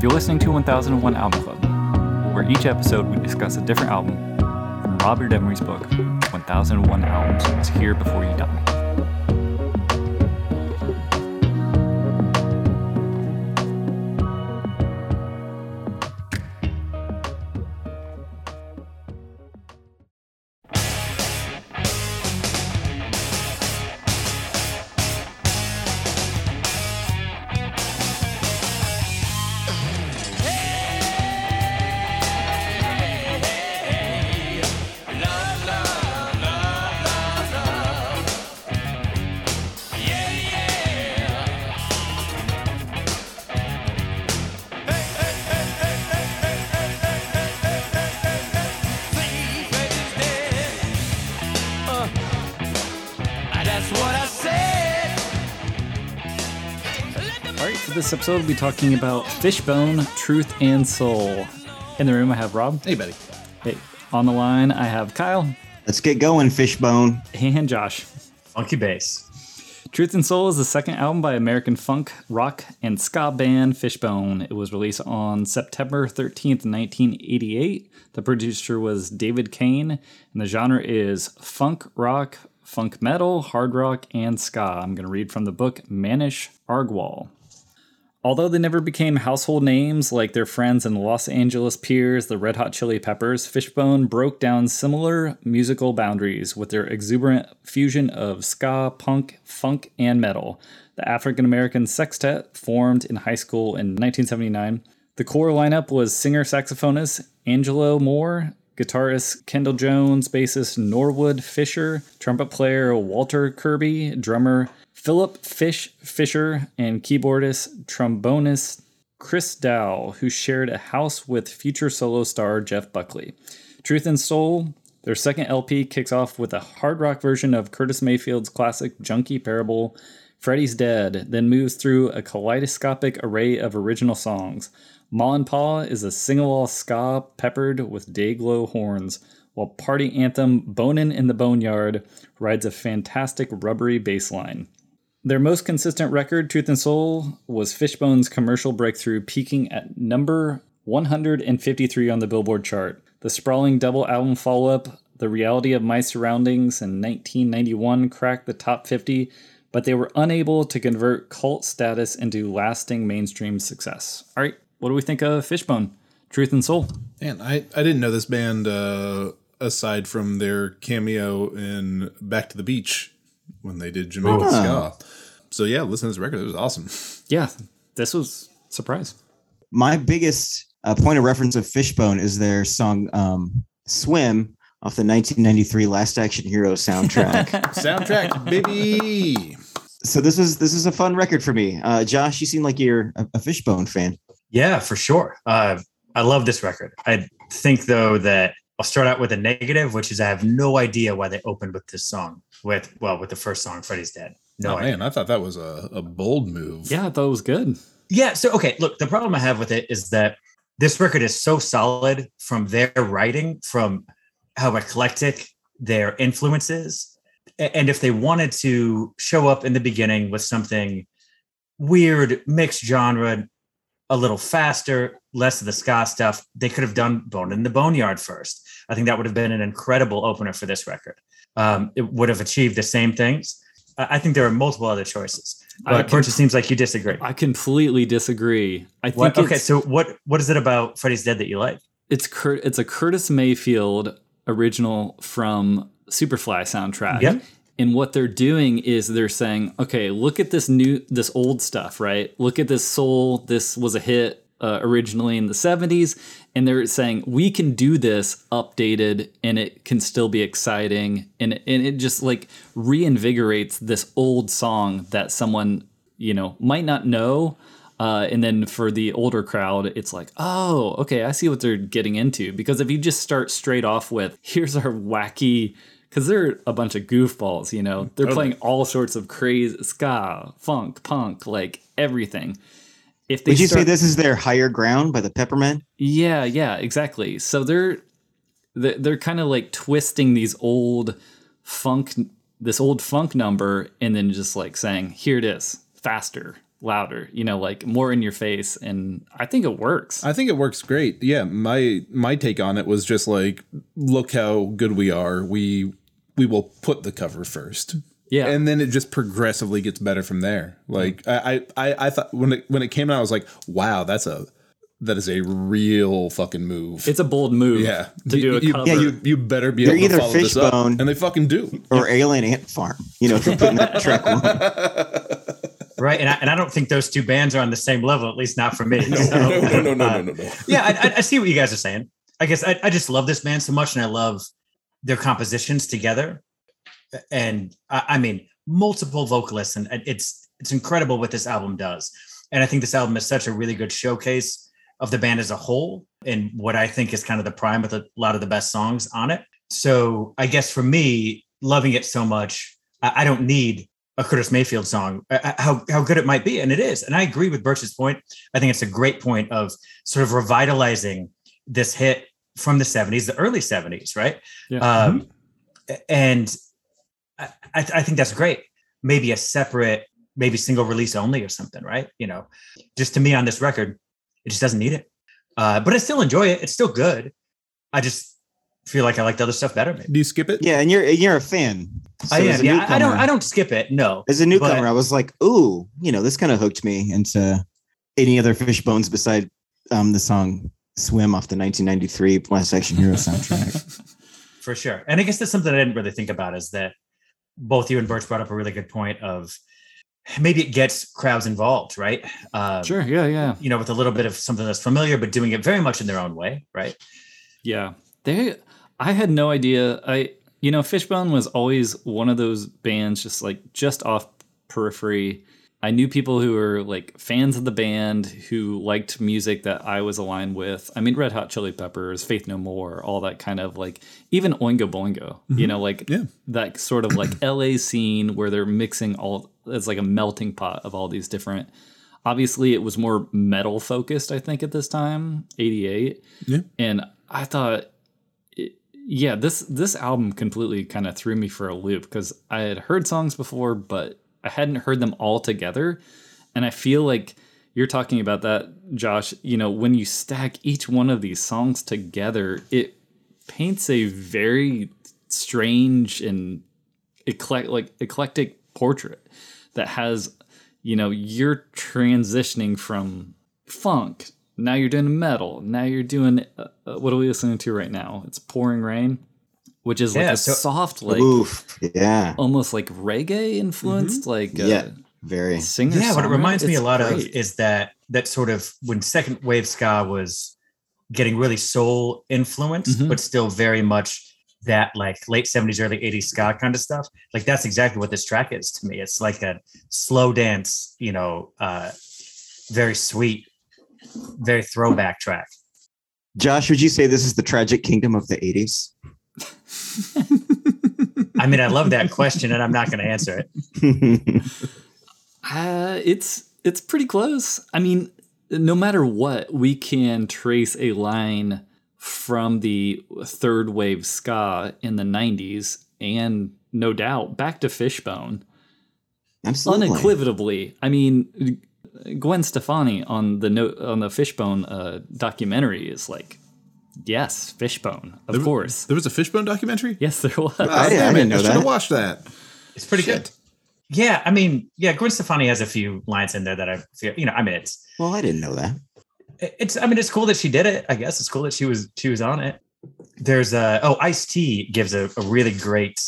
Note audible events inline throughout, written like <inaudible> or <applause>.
You're listening to 1001 Album Club, where each episode we discuss a different album from Robert Dimery's book, 1001 Albums Is Here Before You Die. For this episode, we'll be talking about Fishbone, Truth, and Soul. In the room, I have Rob. Hey, buddy. Hey, on the line, I have Kyle Let's get going, Fishbone. and Josh. Funky bass. Truth and Soul is the second album by American funk, rock, and ska band Fishbone. It was released on September 13th, 1988. The producer was David Kahne, and the genre is funk rock, funk metal, hard rock, and ska. I'm going to read from the book Manish Agarwal. Although they never became household names like their friends and Los Angeles peers, the Red Hot Chili Peppers, Fishbone broke down similar musical boundaries with their exuberant fusion of ska, punk, funk, and metal. The African American Sextet formed in high school in 1979. The core lineup was singer saxophonist Angelo Moore, guitarist Kendall Jones, bassist Norwood Fisher, trumpet player Walter Kibby, drummer Philip Fish Fisher, and keyboardist trombonist Chris Dowd, who shared a house with future solo star Jeff Buckley. Truth and Soul, their second LP, kicks off with a hard rock version of Curtis Mayfield's classic Junkie Parable, Freddy's Dead, then moves through a kaleidoscopic array of original songs. Ma and Pa is a sing-along ska peppered with day-glow horns, while party anthem Bonin in the Boneyard rides a fantastic rubbery bass line. Their most consistent record, Truth and Soul, was Fishbone's commercial breakthrough, peaking at number 153 on the Billboard chart. The sprawling double album follow up, The Reality of My Surroundings, in 1991 cracked the top 50, but they were unable to convert cult status into lasting mainstream success. All right, what do we think of Fishbone, Truth and Soul? Man, I, I didn't know this band uh, aside from their cameo in Back to the Beach when they did Jamaican Oh. Ska. So yeah, listen to this record. It was awesome. <laughs> Yeah, this was a surprise. My biggest uh, point of reference of Fishbone is their song um, "Swim" off the 1993 Last Action Hero soundtrack. <laughs> Soundtrack, baby. so this is this is a fun record for me. Uh, Josh, you seem like you're a, a Fishbone fan. Yeah, for sure. Uh, I love this record. I think though that I'll start out with a negative, which is I have no idea why they opened with this song. With well, with the first song, "Freddy's Dead." No oh man, I thought that was a, a bold move. Yeah, I thought it was good. Yeah. So okay, look, the problem I have with it is that this record is so solid from their writing, from how eclectic their influence is. And if they wanted to show up in the beginning with something weird, mixed genre, a little faster, less of the ska stuff, they could have done Bone in the Boneyard first. I think that would have been an incredible opener for this record. Um, it would have achieved the same things. I think there are multiple other choices. I But can- Birch, it seems like you disagree. I completely disagree. I think What? Okay, so what what is it about Freddy's Dead that you like? it's Cur- it's a Curtis Mayfield original from Superfly soundtrack. Yep. And what they're doing is they're saying, okay, look at this new this old stuff, right? Look at this soul. This was a hit uh, originally in the 70s and they're saying we can do this updated and it can still be exciting and and it just like reinvigorates this old song that someone, you know, might not know uh, and then for the older crowd, it's like, oh, okay, I see what they're getting into. Because if you just start straight off with, here's our wacky, because they're a bunch of goofballs, you know, they're playing all sorts of crazy ska, funk, punk, like everything. If they Would you say this is their higher ground by the peppermint yeah, yeah, exactly. So they're they're, they're kind of like twisting these old funk, this old funk number, and then just like saying, "Here it is, faster." louder, you know, like more in your face. And I think it works. I think it works great. Yeah, my my take on it was just like, look how good we are. We we will put the cover first. Yeah. And then it just progressively gets better from there. Like I, I, I thought when it when it came out, I was like, wow, that's a that is a real fucking move. it's a bold move yeah. to you, do a you, cover. yeah, you, you better be They're able to either follow this up. Fishbone- And they fucking do. or Alien Ant Farm. You know, if you're putting that track one. <laughs> right and I, and I don't think those two bands are on the same level at least not for me <laughs> No, So, no, no, no, no, uh, no, no, no. yeah I, I- I see what you guys are saying i guess I, I just love this band so much and i love their compositions together and i, I mean multiple vocalists and it's it's incredible what this album does and i think this album is such a really good showcase of the band as a whole and what i think is kind of the prime with a lot of the best songs on it so i guess for me loving it so much i, I don't need a Curtis Mayfield song, uh, how, how good it might be. And it is. And I agree with Birch's point. I think it's a great point of sort of revitalizing this hit from the 70s, the early 70s, right? Yeah. Um, and I, I I think that's great. Maybe a separate, maybe single release only or something, right? You know, just to me on this record, it just doesn't need it. Uh, but I still enjoy it. It's still good. I just feel like I like the other stuff better. Maybe Do you skip it? Yeah, and you're you're a fan. So I am. a Yeah, I don't. I don't skip it. No. As a newcomer, but- I was like, "Ooh, you know, this kind of hooked me into any other fish bones beside um, the song "Swim" off the 1993 Last Action Hero soundtrack." <laughs> for sure. And I guess that's something I didn't really think about is that both you and Birch brought up a really good point of maybe it gets crowds involved, right? Um, Sure. Yeah. Yeah. You know, with a little bit of something that's familiar, but doing it very much in their own way, right? Yeah. They I had no idea. I you know, Fishbone was always one of those bands just like just off periphery. I knew people who were like fans of the band who liked music that I was aligned with. I mean, Red Hot Chili Peppers, Faith No More, all that kind of like, even Oingo Boingo, you mm-hmm. know, like Yeah. that sort of like LA scene where they're mixing all, it's like a melting pot of all these different. Obviously, it was more metal focused, I think, at this time, 88. Yeah. And I thought, it, yeah, this this album completely kind of threw me for a loop because I had heard songs before, but I hadn't heard them all together. And I feel like you're talking about that, Josh. You know, when you stack each one of these songs together, it paints a very strange and eclect- like eclectic portrait that has, you know, you're transitioning from funk. Now you're doing metal. Now you're doing uh, uh, what are we listening to right now? It's pouring rain, which is like a so- soft, like Oof, yeah, almost like reggae influenced, like uh, yeah, very. singer. yeah, what it reminds me a lot of is that that sort of when second wave ska was getting really soul influenced, Mhm. but still very much that like late 70s, early 80s ska kind of stuff. Like that's exactly what this track is to me. It's like a slow dance, you know, uh very sweet, very throwback track. Josh, would you say this is the tragic kingdom of the 80s? I mean, I love that question and I'm not gonna answer it. Uh, it's it's pretty close. I mean, no matter what, we can trace a line from the third wave ska in the '90s, and no doubt back to Fishbone, Absolutely. unequivocally. I mean, Gwen Stefani on the no, on the Fishbone uh, documentary is like, yes, Fishbone, of There- course. There was a Fishbone documentary? Yes, there was. I- damn didn't it. know I should have watched that. It's pretty good. Yeah, I mean, yeah, Gwen Stefani has a few lines in there that I feel, you know, I mean, it's Well, I didn't know that. it's I mean it's cool that she did it. I guess it's cool that she was she was on it. There's a oh Ice T gives a, a really great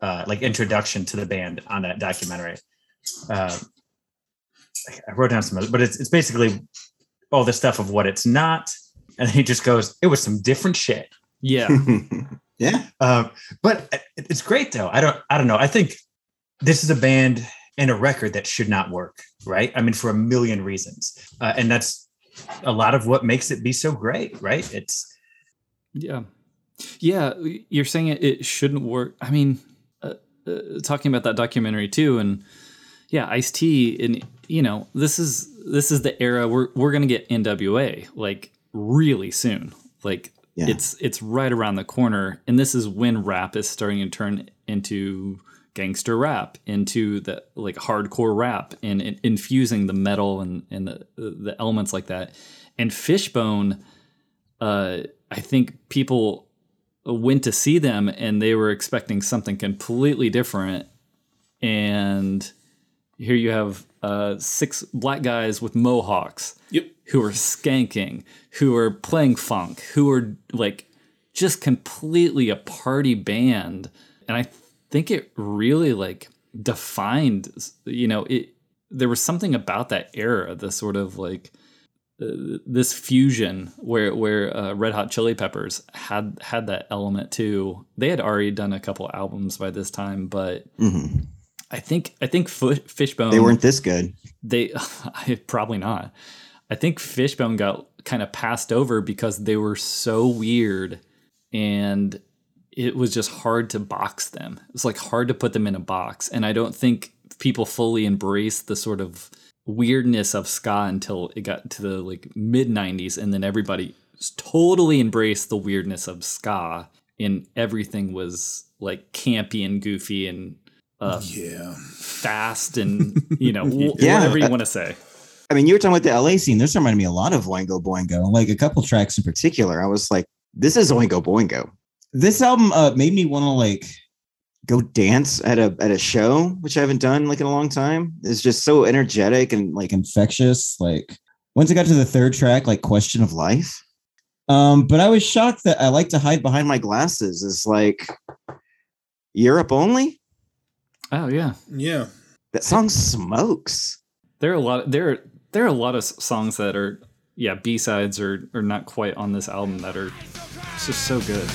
uh, like introduction to the band on that documentary. Um, I wrote down some, of it, but it's it's basically all the stuff of what it's not, <laughs> and he just goes, "It was some different shit." Yeah, <laughs> yeah. Um, but it's great though. I don't I don't know. I think this is a band and a record that should not work, right? I mean, for a million reasons, uh, and that's a lot of what makes it be so great, right? It's Yeah. Yeah. You're saying it, it shouldn't work. I mean, uh, uh, talking about that documentary too. And yeah, Ice T and you know, this is, this is the era we're, we're going to get NWA like really soon. Like Yeah. it's, it's right around the corner. And this is when rap is starting to turn into gangster rap into the like hardcore rap and, and infusing the metal and, and the, the elements like that. And Fishbone, uh, I think people went to see them and they were expecting something completely different. And here you have uh, six black guys with mohawks Yep. who are skanking, who are playing funk, who are like just completely a party band. And I think it really like defined, you know, it. There was something about that era, the sort of like uh, this fusion where where uh, Red Hot Chili Peppers had had that element too. They had already done a couple albums by this time, but Mhm. I think I think Fishbone They weren't this good. they <laughs> probably not. I think Fishbone got kind of passed over because they were so weird and it was just hard to box them. It was like hard to put them in a box. And I don't think people fully embraced the sort of weirdness of ska until it got to the like mid 90s and then everybody totally embraced the weirdness of ska and everything was like campy and goofy and uh, Yeah. fast and you know <laughs> Yeah. whatever you want to say. I mean, you were talking about the LA scene. This reminded me a lot of Oingo Boingo. Like a couple tracks in particular, I was like, "This is Oingo Boingo." This album uh, made me want to like go dance at a at a show, which I haven't done like in a long time. It's just so energetic and like infectious. Like once I got to the third track, like "Question of Life," um, but I was shocked that I like to hide behind my glasses. Is like Europe only. Oh yeah, Yeah. That song smokes. there are a lot. Of, There are, there are a lot of songs that are yeah B sides or or not quite on this album that are just so good.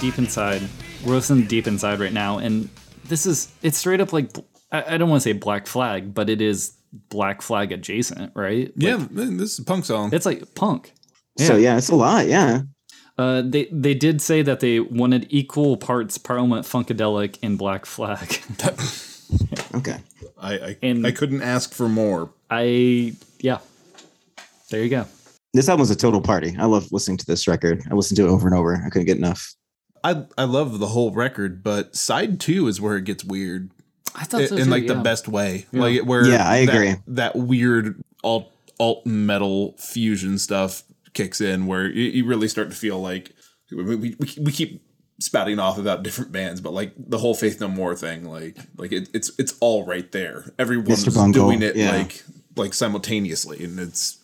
Deep inside, we're listening deep inside right now, and this is it's straight up like I, I don't want to say Black Flag, but it is Black Flag adjacent, right? Like, Yeah. man, this is a punk song. it's like punk. So yeah, it's a lot. Yeah. Uh, they they did say that they wanted equal parts Parliament Funkadelic and Black Flag. <laughs> Okay. I I, And- I couldn't ask for more. I yeah, there you go. This album was a total party. I love listening to this record. I listened to it over and over. I couldn't get enough. I I love the whole record, but side two is where it gets weird I thought in, so in too, like the best way. Like where Yeah, I that- agree. That, weird alt alt metal fusion stuff kicks in, where you, you really start to feel like we, we, we we keep spouting off about different bands, but like the whole Faith No More thing, like like it, it's it's all right there. Everyone's doing it yeah. like like simultaneously, and it's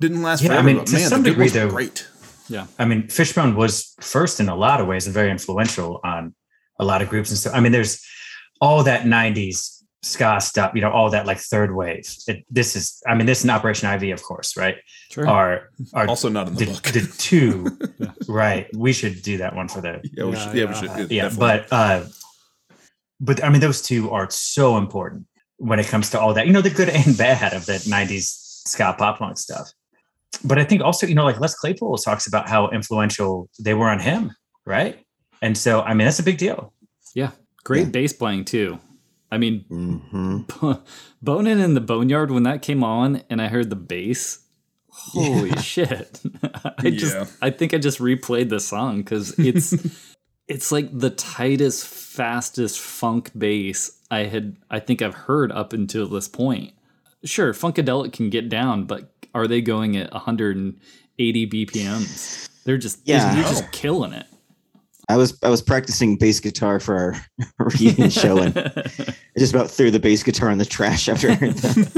didn't last Yeah, I forever. mean, but to man, some the good degree, ones though- great. Yeah, I mean, Fishbone was first in a lot of ways and very influential on a lot of groups and stuff. I mean, there's all that 90s ska stuff, you know, all that like third wave. It, this is, I mean, this is an Operation Ivy, of course, right? sure. Are, are Also not in the the, book. the two, <laughs> right? We should do that one for the, Yeah, we should, yeah, we should. yeah, definitely. but, uh, but I mean, those two are so important when it comes to all that, you know, the good and bad of the 90s ska pop punk stuff. But I think also, you know, like Les Claypool talks about how influential they were on him, right? And so, I mean, that's a big deal. yeah, great Yeah. bass playing too. I mean, Mm-hmm. <laughs> Bonin in the Boneyard when that came on, and I heard the bass. Holy shit! <laughs> I just, Yeah. I think I just replayed the song because it's, <laughs> it's like the tightest, fastest funk bass I had, I think I've heard up until this point. Sure, Funkadelic can get down, but are they going at 180 BPMs? They're just, Yeah. you're just killing it. I was I was practicing bass guitar for our <laughs> reunion show and I just about threw the bass guitar in the trash after I heard that.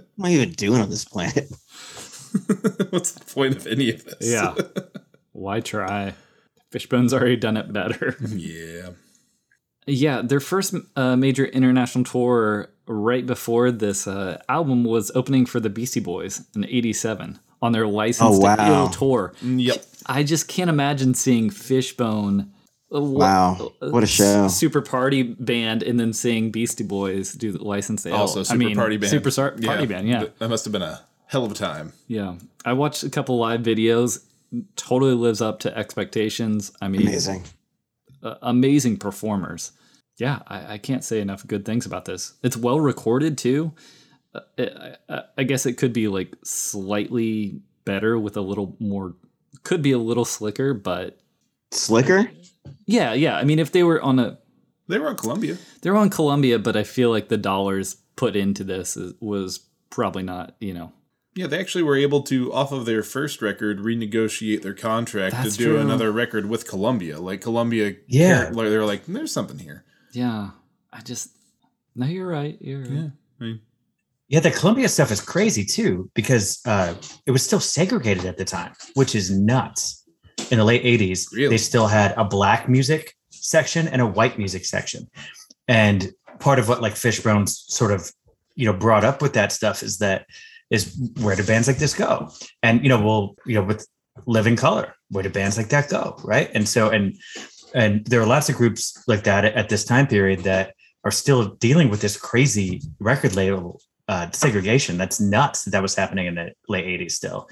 <laughs> what am I even doing on this planet? <laughs> What's the point of any of this? Yeah. Why try? Fishbone's already done it better. yeah. Yeah, their first uh, major international tour right before this uh, album was opening for the Beastie Boys in '87 on their License Oh, to wow. Ill tour. Yep. I just can't imagine seeing Fishbone. uh, Wow, what a show. Super party band, and then seeing Beastie Boys do the License to Ill. Also, I super mean, party band. Super sar- party band, yeah. That must have been a hell of a time. Yeah, I watched a couple live videos. Totally lives up to expectations. I mean, Amazing. uh, amazing performers. Yeah, I, I can't say enough good things about this. It's well recorded too. Uh, I, I, I guess it could be like slightly better with a little more. Could be a little slicker, but Slicker? yeah, yeah. I mean, if they were on a, They were on Columbia. they're on Columbia, but I feel like the dollars put into this is, was probably not. You know, Yeah, they actually were able to, off of their first record, renegotiate their contract That's to do true. another record with Columbia. Like Columbia, Yeah. they're like, "There's something here." Yeah. I just no, you're right. You're right. Yeah, I mean, Yeah, the Columbia stuff is crazy too because uh, it was still segregated at the time, which is nuts. In the late '80s, Really? they still had a black music section and a white music section, and part of what like Fishbone's sort of you know brought up with that stuff is that is where do bands like this go? And you know, well, you know, with Living Colour, where do bands like that go? Right, and so and and there are lots of groups like that at, at this time period that are still dealing with this crazy record label uh, segregation. That's nuts that that was happening in the late 80s still.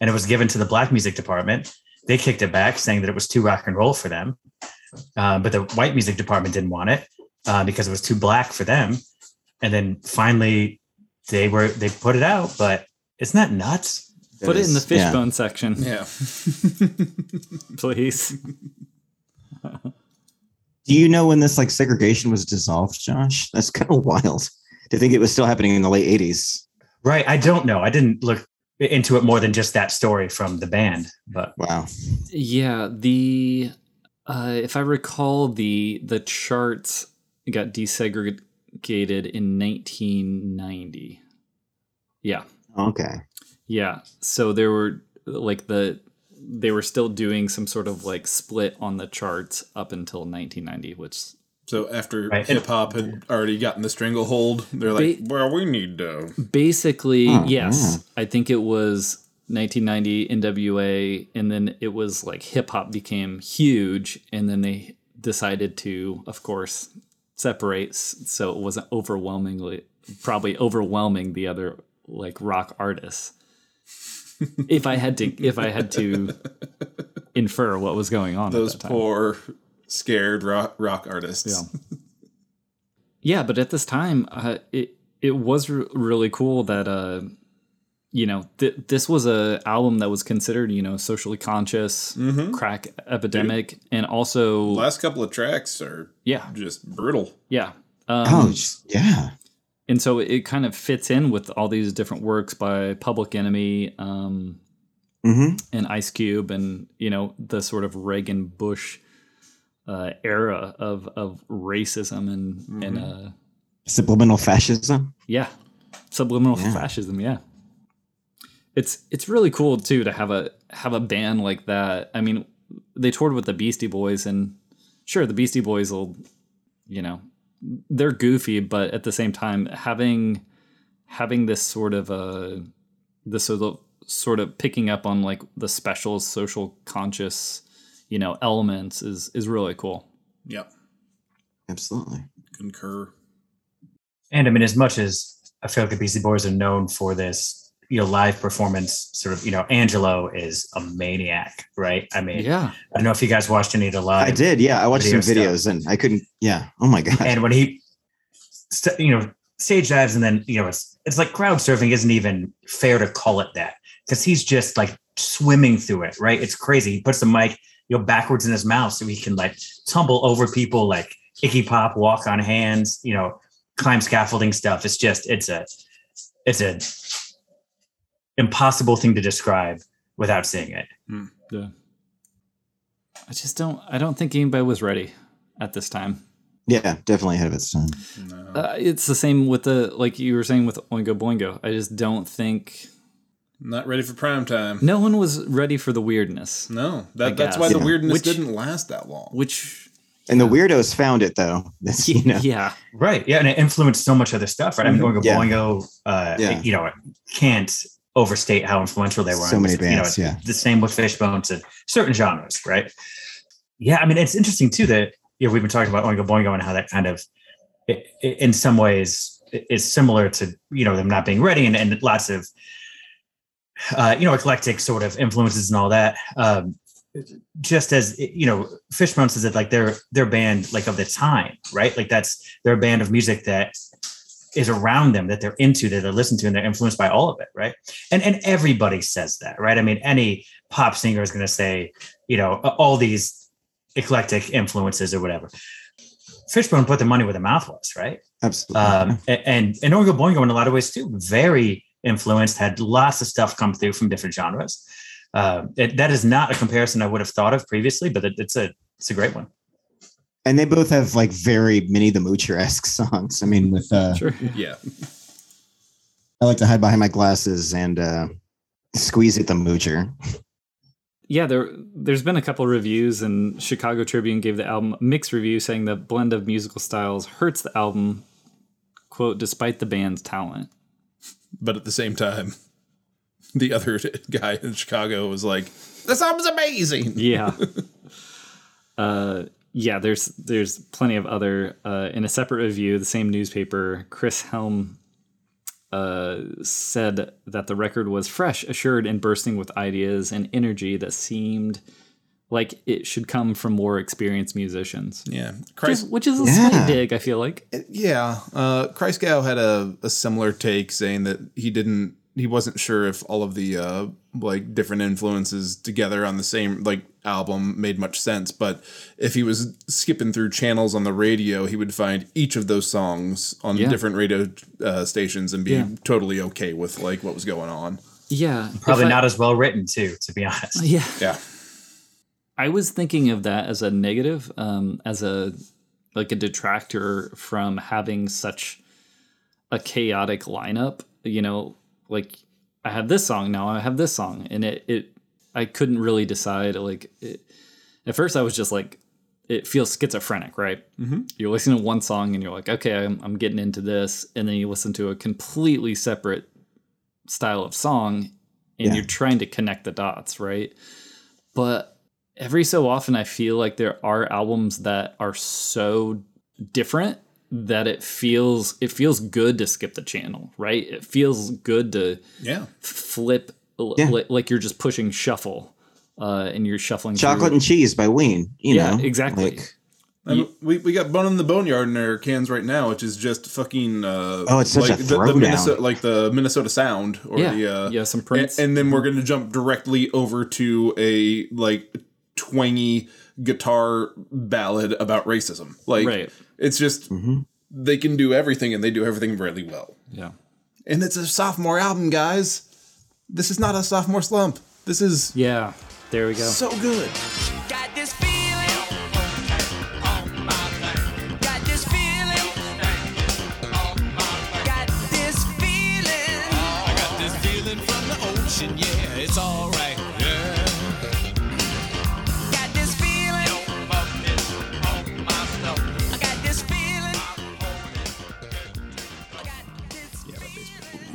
And it was given to the black music department. They kicked it back, saying that it was too rock and roll for them. Uh, but the white music department didn't want it uh, because it was too black for them. And then finally, they were they put it out. But isn't that nuts? Put it in the is- yeah. fishbone section, yeah. <laughs> please. Do you know when this like segregation was dissolved, Josh? That's kind of wild to think it was still happening in the late 80s. Right? I don't know. I didn't look into it more than just that story from the band. But Wow. Yeah, the uh, if I recall, the the charts got desegregated in 1990. Yeah, Okay. yeah. So there were like the they were still doing some sort of like split on the charts up until 1990, which So after Right. hip hop had already gotten the stranglehold, they're like, Ba- "Well, we need to." basically Huh, yes. I think it was 1990 NWA, and then it was like hip hop became huge, and then they decided to, of course, separate so it wasn't overwhelmingly probably overwhelming the other like rock artists. If I had to, if I had to infer what was going on, Those at that time. poor, scared rock, rock artists. Yeah. yeah, but at this time, uh, it it was r- really cool that uh, you know th- this was a album that was considered you know socially conscious, crack epidemic, and also Last couple of tracks are yeah, just brutal. yeah. Um, Oh, yeah. And so it kind of fits in with all these different works by Public Enemy um, hmm and Ice Cube, and you know the sort of Reagan Bush uh, era of of racism and and uh, Subliminal fascism. Yeah. Subliminal Yeah. fascism, yeah. It's it's really cool too to have a have a band like that. I mean, they toured with the Beastie Boys and sure the Beastie Boys will you know, they're goofy, but at the same time having having this sort of a this sort of sort of picking up on like the special social conscious, you know, elements is is really cool. Yep. Absolutely. Concur. And I mean, as much as I feel like the Beastie Boys are known for this, you know, live performance, sort of, you know, Angelo is a maniac, right? I mean, Yeah. I don't know if you guys watched any of the live. I did. Yeah. I watched video some videos and I couldn't. Yeah. Oh my God. And when he, st- you know, stage dives and then, you know, it's, it's like crowd surfing isn't even fair to call it that because he's just like swimming through it, right? It's crazy. He puts the mic, you know, backwards in his mouth so he can like tumble over people like Iggy Pop, walk on hands, you know, climb scaffolding stuff. It's just, it's a, it's a impossible thing to describe without seeing it. Yeah. I just don't I don't think anybody was ready at this time. yeah. Definitely ahead of its time. No. Uh, it's the same with the like you were saying with Oingo Boingo. I just don't think Not ready for prime time. no one was ready for the weirdness. No, that, that's guess. why the weirdness Which- didn't last that long. Which And the weirdos found it though. <laughs> That's, you know. yeah. Right. Yeah. And it influenced so much other stuff, right? I mean, Oingo Yeah. Boingo, uh, Yeah. you know, can't overstate how influential they were. So many this, you know, bands, yeah. The same with Fishbone to certain genres, right? Yeah. I mean, it's interesting too that, you know, we've been talking about Oingo Boingo and how that kind of, in some ways, is similar to, you know, them not being ready and, and lots of uh, you know, eclectic sort of influences and all that. Um, just as you know, Fishbone says that like they're they're band like of the time, right? Like that's they're band of music that is around them that they're into, that they're listen to, and they're influenced by all of it, right? And and everybody says that, right? I mean, any pop singer is going to say, you know, all these eclectic influences or whatever. Fishbone put the money where the mouth was, right? Absolutely. Um, and and Oingo Boingo in a lot of ways too, very influenced, had lots of stuff come through from different genres. Uh, it, that is not a comparison I would have thought of previously, but it, it's a it's a great one. And they both have like very Minnie the Moocher esque <laughs> songs. I mean, with uh, Sure. Yeah. I like to hide behind my glasses and uh, squeeze it the Moocher. Yeah, there there's been a couple reviews, and Chicago Tribune gave the album a mixed review, saying the blend of musical styles hurts the album. "Quote: Despite the band's talent." But at the same time, the other guy in Chicago was like, "This album's amazing." Yeah. <laughs> uh, yeah. There's there's plenty of other uh, in a separate review. The same newspaper, Chris Heim, uh, said that the record was fresh, assured, and bursting with ideas and energy that seemed like it should come from more experienced musicians. Yeah, Which is, which is a Yeah. slight dig, I feel like. Yeah, uh, Christgau had a, a similar take, saying that he didn't, he wasn't sure if all of the uh, like different influences together on the same like album made much sense. But if he was skipping through channels on the radio, he would find each of those songs on Yeah. different radio uh, stations and be Yeah. totally okay with like what was going on. Yeah. Probably If I- not as well written too, to be honest. Yeah. Yeah, I was thinking of that as a negative, um, as a like a detractor from having such a chaotic lineup. You know, like I have this song now, I have this song, and it it I couldn't really decide. Like it, at first, I was just like, it feels schizophrenic, right? Mm-hmm. You're listening to one song and you're like, okay, I'm, I'm getting into this, and then you listen to a completely separate style of song, and Yeah. you're trying to connect the dots, right? But every so often I feel like there are albums that are so different that it feels it feels good to skip the channel, right? It feels good to yeah. flip Yeah. li- like you're just pushing shuffle uh and you're shuffling Chocolate through. and cheese by Ween. You Yeah, know, exactly. like- I mean, we, we got Bone in the Boneyard in our cans right now, which is just fucking. Uh, Oh, it's such like a the, the. Minnesota, like the Minnesota Sound, or Yeah, the uh, yeah, some and, Prince. and then we're gonna jump directly over to a like twangy guitar ballad about racism. Like, Right. it's just Mhm. they can do everything, and they do everything really well. yeah. And it's a sophomore album, guys. This is not a sophomore slump. This is Yeah. There we go. so good.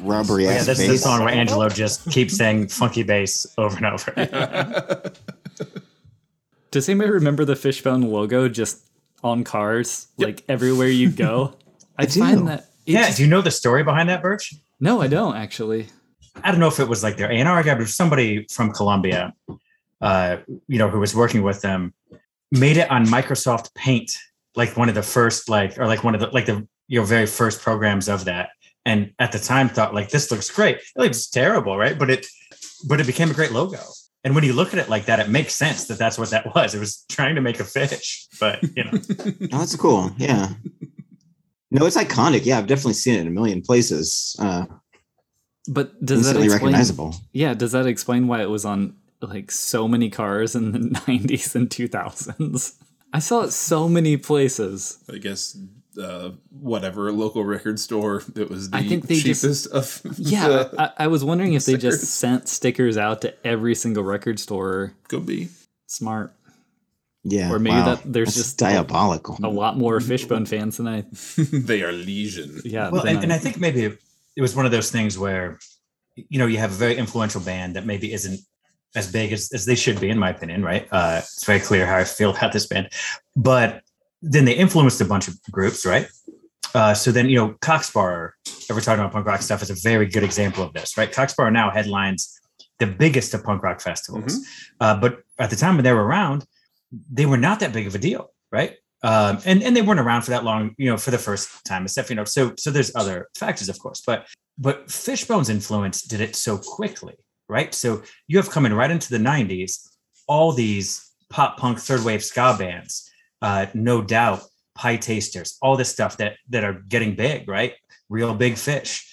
This rubbery Yeah, ass that's the song where Angelo just keeps saying funky bass over and over. <laughs> Does anybody remember the Fishbone logo just on cars, like everywhere you go? <laughs> I, do. find that. yeah, just- do you know the story behind that, Birch? no, I don't actually. I don't know if it was like their A&R guy, but somebody from Columbia, uh, you know, who was working with them, made it on Microsoft Paint, like one of the first, like, or like one of the, like the, your very first programs of that. And at the time thought like, this looks great. It looks terrible, right? But it, but it became a great logo. And when you look at it like that, it makes sense that that's what that <laughs> was. It was trying to make a fish, but you know, <laughs> Oh, that's cool. Yeah. No, it's iconic. Yeah, I've definitely seen it in a million places. Uh, But does that explain? recognizable. Yeah, does that explain why it was on like so many cars in the <laughs> 90s and 2000s? I saw it so many places. I guess uh, whatever local record store that was the I think they just- cheapest of <laughs> Yeah, the- I, I was wondering if they just sent stickers out to every single record store. could be Smart. Yeah. Or maybe wow. that there's That's just diabolical. A lot more Fishbone fans than I. <laughs> they are legion. Yeah, well, than and, and I think maybe it was one of those things where, you know, you have a very influential band that maybe isn't as big as, as they should be, in my opinion, right? Uh, it's very clear how I feel about this band, but then they influenced a bunch of groups, right? Uh, so then, you know, Coxbar, if we're talking about punk rock stuff, is a very good example of this, right? Coxbar now headlines the biggest of punk rock festivals. Mm-hmm. Uh, but at the time when they were around, they were not that big of a deal, right? Um, and and they weren't around for that long, you know, for the first time, except you know. So so there's other factors, of course, but but Fishbone's influence did it so quickly, right? So you have coming right into the '90s, all these pop punk third wave ska bands, uh, no doubt, Pietasters, all this stuff that that are getting big, right? Reel Big Fish.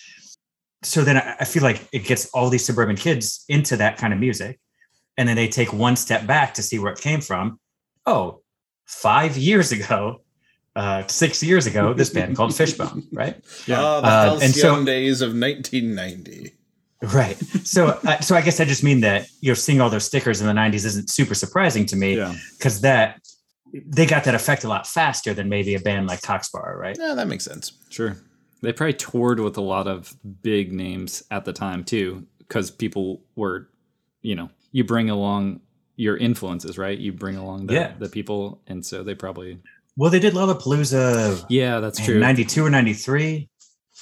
So then I, I feel like it gets all these suburban kids into that kind of music, and then they take one step back to see where it came from. Oh, five years ago, uh, six years ago, this band called Fishbone, <laughs> right? Ah, the Uh, and so- days of 1990. Right. So, uh, so I guess I just mean that you know, seeing all those stickers in the '90s isn't super surprising to me Yeah. because that they got that effect a lot faster than maybe a band like Coxbar, right? Yeah, that makes sense. Sure. They probably toured with a lot of big names at the time too, because people were, you know, you bring along your influences, right? You bring along the, Yeah. the people, and so they probably, Well, they did Lollapalooza yeah, that's in true. '92 or '93,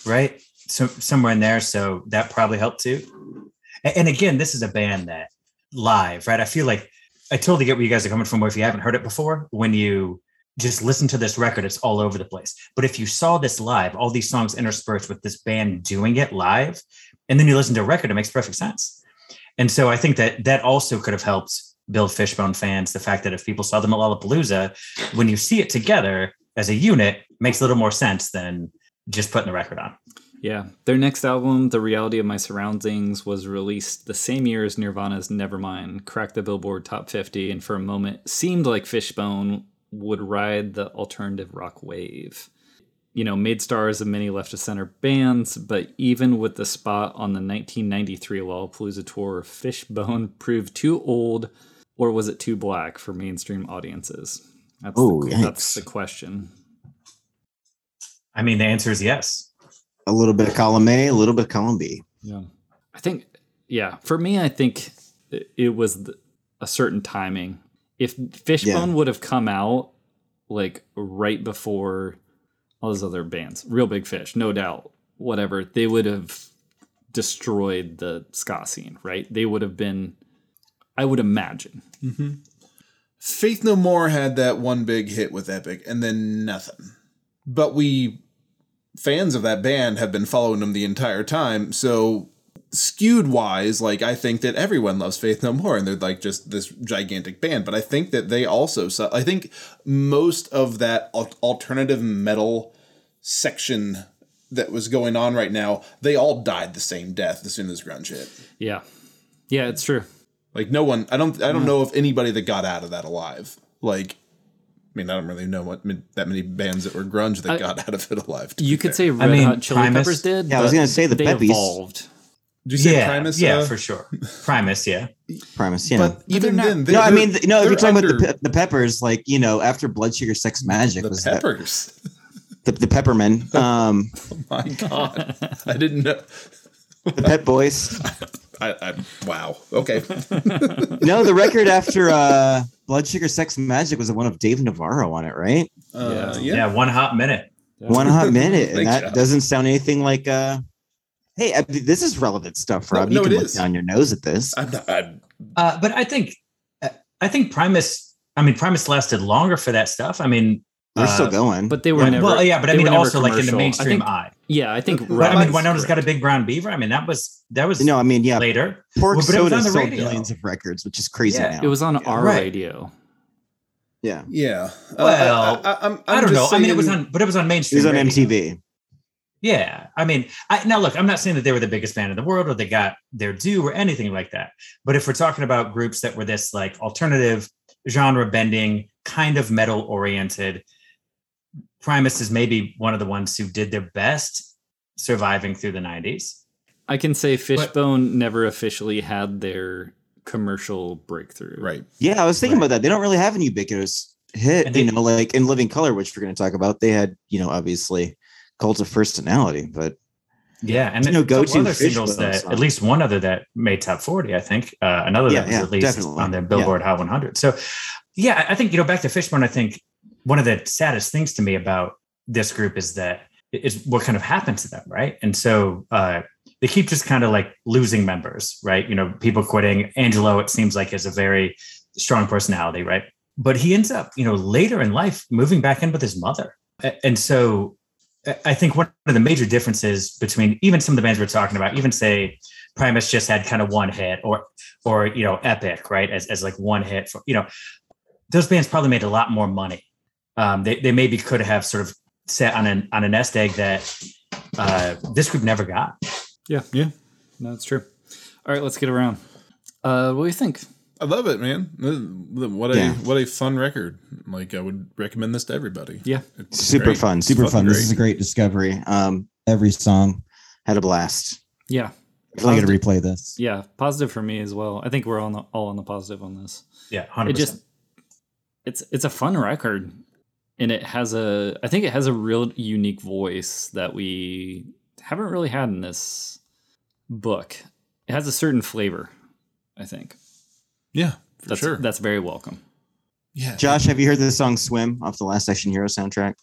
right? So somewhere in there. So that probably helped too. A- And again, this is a band that live, right? I feel like I totally get where you guys are coming from. If you haven't heard it before, when you just listen to this record, it's all over the place. But if you saw this live, all these songs interspersed with this band doing it live, and then you listen to a record, it makes perfect sense. And so I think that that also could have helped build Fishbone fans. The fact that if people saw them at Lollapalooza, when you see it together as a unit, makes a little more sense than just putting the record on. Yeah. Their next album, The Reality of My Surroundings, was released the same year as Nirvana's Nevermind, cracked the Billboard Top 50, and for a moment seemed like Fishbone would ride the alternative rock wave. You know, made stars of many left of center bands, but even with the spot on the 1993 Lollapalooza tour, Fishbone <laughs> proved too old, or was it too black for mainstream audiences? That's, Oh, the, yikes. that's the question. I mean, the answer is yes. A little bit of column A, a little bit of column B. Yeah. I think, yeah, for me, I think it- it was a certain timing. If Fishbone Yeah. would have come out like right before all those other bands, Reel Big Fish, no doubt, whatever, they would have destroyed the ska scene, right? They would have been, I would imagine. Mm-hmm. Faith No More had that one big hit with Epic and then nothing. But we, fans of that band, have been following them the entire time. So, skewed wise, like, I think that everyone loves Faith No More and they're like just this gigantic band. But I think that they also, su- I think most of that al- alternative metal section that was going on right now, they all died the same death as soon as grunge hit. Yeah. Yeah, it's true. Like no one, I don't, I don't know of anybody that got out of that alive. Like, mean, I don't really know what that many bands that were grunge that I- got out of it alive. You could fair. say Red mean, Hot Chili Primus- Peppers did. Yeah, I was gonna say the they Peppies. evolved. Did you say yeah, Primus? yeah, uh, for sure. <laughs> Primus, yeah. Primus, yeah. But even not- then, they, no, I mean, th- no. If you're talking under about the, pe- the peppers, like you know, after Blood Sugar Sex Magik the was that peppers. <laughs> the, the Peppermen, um, <laughs> My God, I didn't know. the Pet Boys. I, I wow. Okay. No, the record after uh, Blood Sugar Sex Magik was the one of Dave Navarro on it, right? Uh, Yeah. yeah. Yeah, one hot minute. One hot minute, and that Jeff. doesn't sound anything like. uh Hey, I, this is relevant stuff, Rob. no, you it can look is. down your nose at this. I'm not, I'm, Uh, but I think, I think Primus. I mean, Primus lasted longer for that stuff. I mean, They're uh, still going. But they were well, never. well, yeah, but I mean, also like in the commercial. I mainstream think- eye. Yeah, I think. But But I mean, Hot's Wynona's got a big brown beaver. I mean, that was that was no, I mean, yeah, later. Pork Well, but Soda sold radio. millions of records, which is crazy Yeah, now. It was on our Right. radio. yeah, yeah. Uh, Well, I, I, I'm, I I'm don't know. just I mean, it was on, but it was on mainstream. it was on radio. MTV. Yeah, I mean, I, now look, I'm not saying that they were the biggest band in the world or they got their due or anything like that. But if we're talking about groups that were this like alternative genre bending, kind of metal oriented, Primus is maybe one of the ones who did their best surviving through the 90s. I can say Fishbone never officially had their commercial breakthrough. right. Yeah, I was thinking Right. about that. They don't really have an ubiquitous hit, And you know, like in Living Colour, which we're going to talk about. They had, you know, obviously Cult of Personality, but Yeah, and There's no go-to other singles that song. at least one other that made top 40, I think. Uh, another Yeah, that was yeah, released definitely. on the Billboard Hot 100. So, yeah, I think you know back to Fishbone. I think one of the saddest things to me about this group is that is what kind of happened to them, right? And so uh, they keep just kind of like losing members, right? You know, people quitting. Angelo, it seems like, is a very strong personality, right? But he ends up, you know, later in life moving back in with his mother. And so I- think one of the major differences between even some of the bands we're talking about, even say Primus just had kind of one hit or or you know, Epic, right? As, as like one hit for, you know, those bands probably made a lot more money. Um, they, they maybe could have sort of set on an on a nest egg that uh, this group never got. Yeah, Yeah. no, that's true. All right, let's get around. Uh, what do you think? I love it, man. What a Yeah. what a fun record. Like I would recommend this to everybody. Yeah. It's super great. fun, super fucking fun. This is a great discovery. Um, every song had a blast. Yeah, I feel like I gotta replay this. yeah, positive for me as well. I think we're on the, all on the positive on this. Yeah, hundred It percent. just it's it's a fun record, and it has a I think it has a real unique voice that we haven't really had in this book. It has a certain flavor. I think Yeah, for that's sure. that's very welcome. yeah. Josh, have you heard the song "Swim" off the Last Action Hero soundtrack?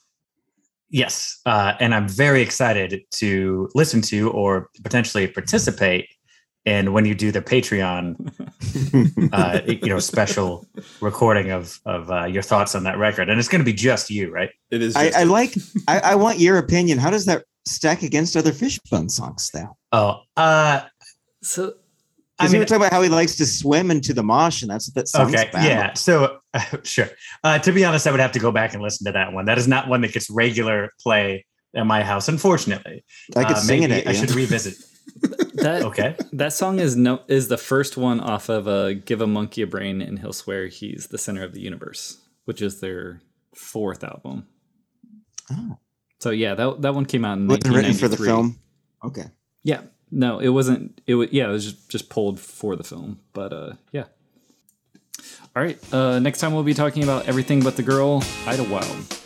Yes, uh, and I'm very excited to listen to or potentially participate in when you do the Patreon, <laughs> uh, you know, special recording of of uh, your thoughts on that record, and it's going to be just you, right? It is. I, just I a- like. I, I want your opinion. How does that stack against other Fishbone songs, though? Oh, uh, So I Because we mean, were talking about how he likes to swim into the mosh, and that's what that sounds okay, about. yeah. So, <laughs> sure. Uh, to be honest, I would have to go back and listen to that one. That is not one that gets regular play at my house, unfortunately. I could Uh, sing it I you. should revisit. <laughs> that Okay. that song is no is the first one off of uh, "Give a Monkey a Brain" and he'll swear he's the center of the universe, which is their fourth album. Oh. So yeah, that that one came out in Wasn't written for the film. Okay. Yeah, no, it wasn't. It was yeah, it was just, just pulled for the film. But uh, yeah. All right. Uh, next time we'll be talking about everything but the girl, Idlewild.